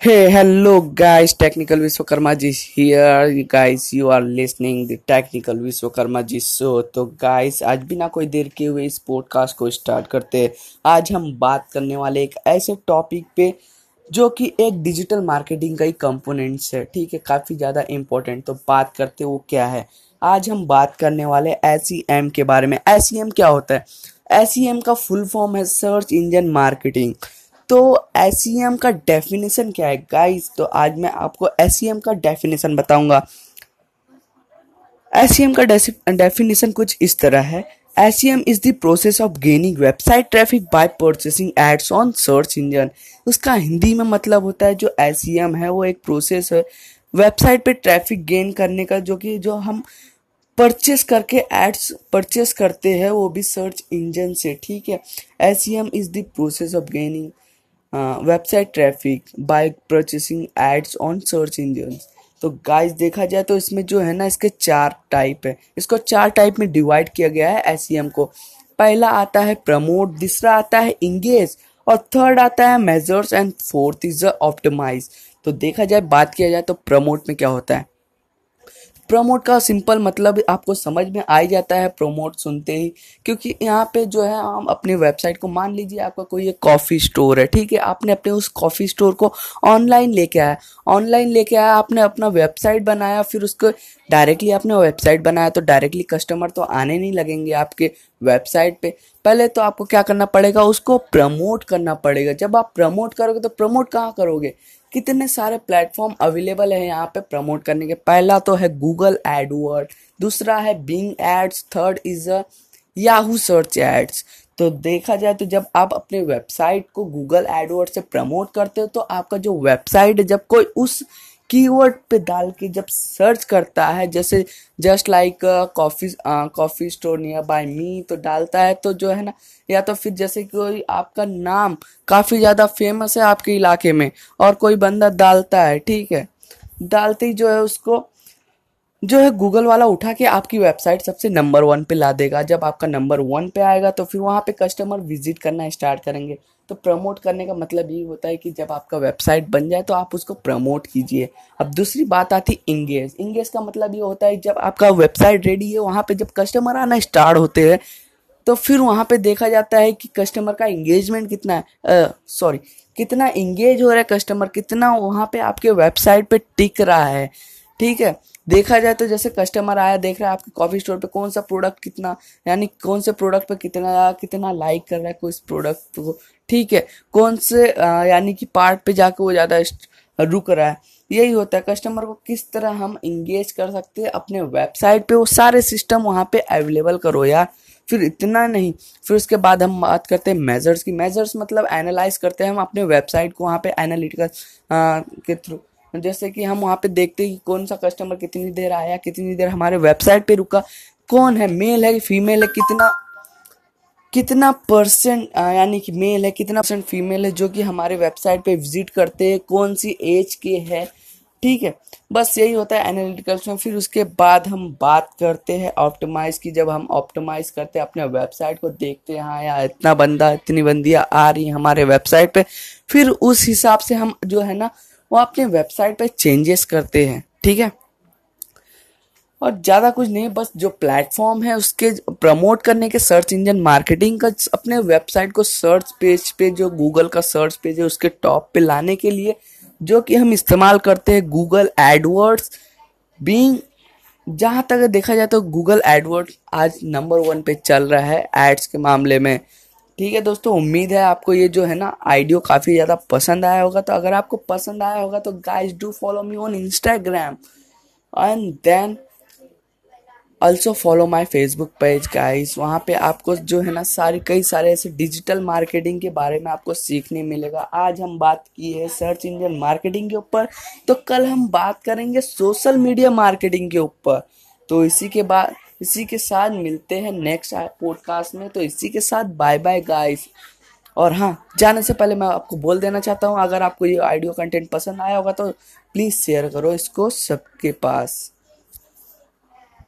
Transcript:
Hey, hello guys, Technical Vishwakarma ji is here. Guys, you are listening the Technical Vishwakarma ji. तो guys, आज बिना कोई देर के हुए इस पॉडकास्ट को स्टार्ट करते हैं। आज हम बात करने वाले एक ऐसे टॉपिक पे जो कि एक डिजिटल मार्केटिंग का ही कंपोनेंट्स है। ठीक है काफ़ी ज़्यादा इम्पोर्टेंट तो बात करते वो क्या है। आज हम बात करने वाले एस e के बारे में। एस e क्या होता है? एस e का फुल फॉर्म है सर्च इंजन मार्केटिंग तो एस e का डेफिनेशन क्या है? गाइस तो आज मैं आपको एस e का डेफिनेशन बताऊँगा। एस e का डेफिनेशन कुछ इस तरह है। S is the process of gaining website traffic by purchasing ads on search engine उसका हिंदी में मतलब होता है जो एस है, वो एक प्रोसेस है वेबसाइट पे ट्रैफ़िक गेन करने का, जो कि जो हम परचेस करके एड्स परचेस करते हैं, वो भी सर्च इंजन से, ठीक है? S is the process of gaining website traffic by purchasing ads on search engine तो गाइस देखा जाए तो इसमें जो है ना, इसके चार टाइप है। इसको चार टाइप में डिवाइड किया गया है एस e को। पहला आता है प्रमोट दूसरा आता है इंगेज और थर्ड आता है measures and fourth is optimize तो देखा जाए, बात किया जाए तो प्रमोट में क्या होता है? प्रोमोट का सिंपल मतलब आपको समझ में आ ही जाता है प्रोमोट सुनते ही। क्योंकि यहाँ पे जो है, हम अपने वेबसाइट को मान लीजिए आपका कोई एक कॉफ़ी स्टोर है, ठीक है? आपने अपने उस कॉफ़ी स्टोर को ऑनलाइन लेके आया। ऑनलाइन लेके आया, आपने अपना वेबसाइट बनाया, फिर उसको डायरेक्टली आपने वेबसाइट बनाया तो डायरेक्टली कस्टमर तो आने नहीं लगेंगे आपके वेबसाइट पे। पहले तो आपको क्या करना पड़ेगा? उसको प्रमोट करना पड़ेगा। जब आप प्रमोट करोगे तो प्रमोट कहाँ करोगे? कितने सारे प्लेटफॉर्म अवेलेबल है यहाँ पे प्रमोट करने के? पहला तो है गूगल एडवर्ड दूसरा है Bing ads third is a Yahoo search ads तो देखा जाए तो जब आप अपने वेबसाइट को गूगल एडवर्ड से प्रमोट करते हो तो आपका जो वेबसाइट है, जब कोई उस कीवर्ड पे डाल के जब सर्च करता है, जैसे just like coffee coffee store near by me तो डालता है तो जो है ना, या तो फिर जैसे कोई आपका नाम काफ़ी ज़्यादा फ़ेमस है आपके इलाके में, और कोई बंदा डालता है, ठीक है? डालते ही जो है उसको जो है गूगल वाला उठा के आपकी वेबसाइट सबसे नंबर वन पे ला देगा। जब आपका नंबर वन पे आएगा तो फिर वहाँ पे कस्टमर विज़िट करना स्टार्ट करेंगे। तो प्रमोट करने का मतलब ये होता है कि जब आपका वेबसाइट बन जाए तो आप उसको प्रमोट कीजिए। अब दूसरी बात आती है इंगेज इंगेज का मतलब ये होता है, जब आपका वेबसाइट रेडी है, वहाँ पे जब कस्टमर आना स्टार्ट होते हैं तो फिर वहाँ पे देखा जाता है कि कस्टमर का इंगेजमेंट कितना है सॉरी कितना इंगेज हो रहा है कस्टमर कितना वहाँ पे आपके वेबसाइट पे टिक रहा है। ठीक है? देखा जाए तो जैसे कस्टमर आया, देख रहा है आपके कॉफ़ी स्टोर पे कौन सा प्रोडक्ट कितना, यानी कौन से प्रोडक्ट पे कितना कितना लाइक कर रहा है कोई प्रोडक्ट को, ठीक है? कौन से यानी कि पार्ट पे जाके वो ज़्यादा रुक रहा है? यही होता है कस्टमर को किस तरह हम इंगेज कर सकते हैं अपने वेबसाइट पे? वो सारे सिस्टम वहाँ पे अवेलेबल करो यार। फिर इतना नहीं, फिर उसके बाद हम बात करते हैं मेजर्स की। मेजर्स मतलब एनालाइज करते हैं हम अपने वेबसाइट को वहाँ पे एनालिटिकल के थ्रू जैसे कि हम वहाँ पे देखते हैं कि कौन सा कस्टमर कितनी देर आया, कितनी देर हमारे वेबसाइट पे रुका, कौन है मेल है फीमेल है, कितना कितना परसेंट यानी कि मेल है, कितना परसेंट फीमेल है जो कि हमारे वेबसाइट पे विज़िट करते हैं, कौन सी एज के है, ठीक है? बस यही होता है एनालिटिकल्स में, फिर उसके बाद हम बात करते हैं ऑप्टिमाइज की, जब हम ऑप्टिमाइज करते हैं, अपने वेबसाइट को देखते हैं हाँ यार, इतना बंदा, इतनी बंदियाँ आ रही हैं हमारे वेबसाइट पे, फिर उस हिसाब से हम जो है ना वो अपने वेबसाइट पे चेंजेस करते हैं, ठीक है? और ज़्यादा कुछ नहीं, बस जो प्लेटफॉर्म है उसके प्रमोट करने के सर्च इंजन मार्केटिंग का, अपने वेबसाइट को सर्च पेज पे, जो गूगल का सर्च पेज है उसके टॉप पे लाने के लिए, जो कि हम इस्तेमाल करते हैं गूगल एडवर्ड्स बींग जहाँ तक देखा जाए तो गूगल एडवर्ड आज नंबर वन पे चल रहा है एड्स के मामले में। ठीक है दोस्तों, उम्मीद है आपको ये जो है ना आइडियो काफ़ी ज़्यादा पसंद आया होगा। तो अगर आपको पसंद आया होगा तो guys do follow me on Instagram and then also follow my Facebook page guys वहाँ पे आपको जो है ना, सारे, कई सारे ऐसे डिजिटल मार्केटिंग के बारे में आपको सीखने मिलेगा। आज हम बात की है सर्च इंजन मार्केटिंग के ऊपर। तो कल हम बात करेंगे सोशल मीडिया मार्केटिंग के ऊपर। तो इसी के बाद इसी के साथ मिलते हैं नेक्स्ट पॉडकास्ट में तो इसी के साथ बाय बाय गाइस और हाँ जाने से पहले मैं आपको बोल देना चाहता हूँ, अगर आपको ये ऑडियो कंटेंट पसंद आया होगा तो प्लीज़ शेयर करो इसको सबके पास.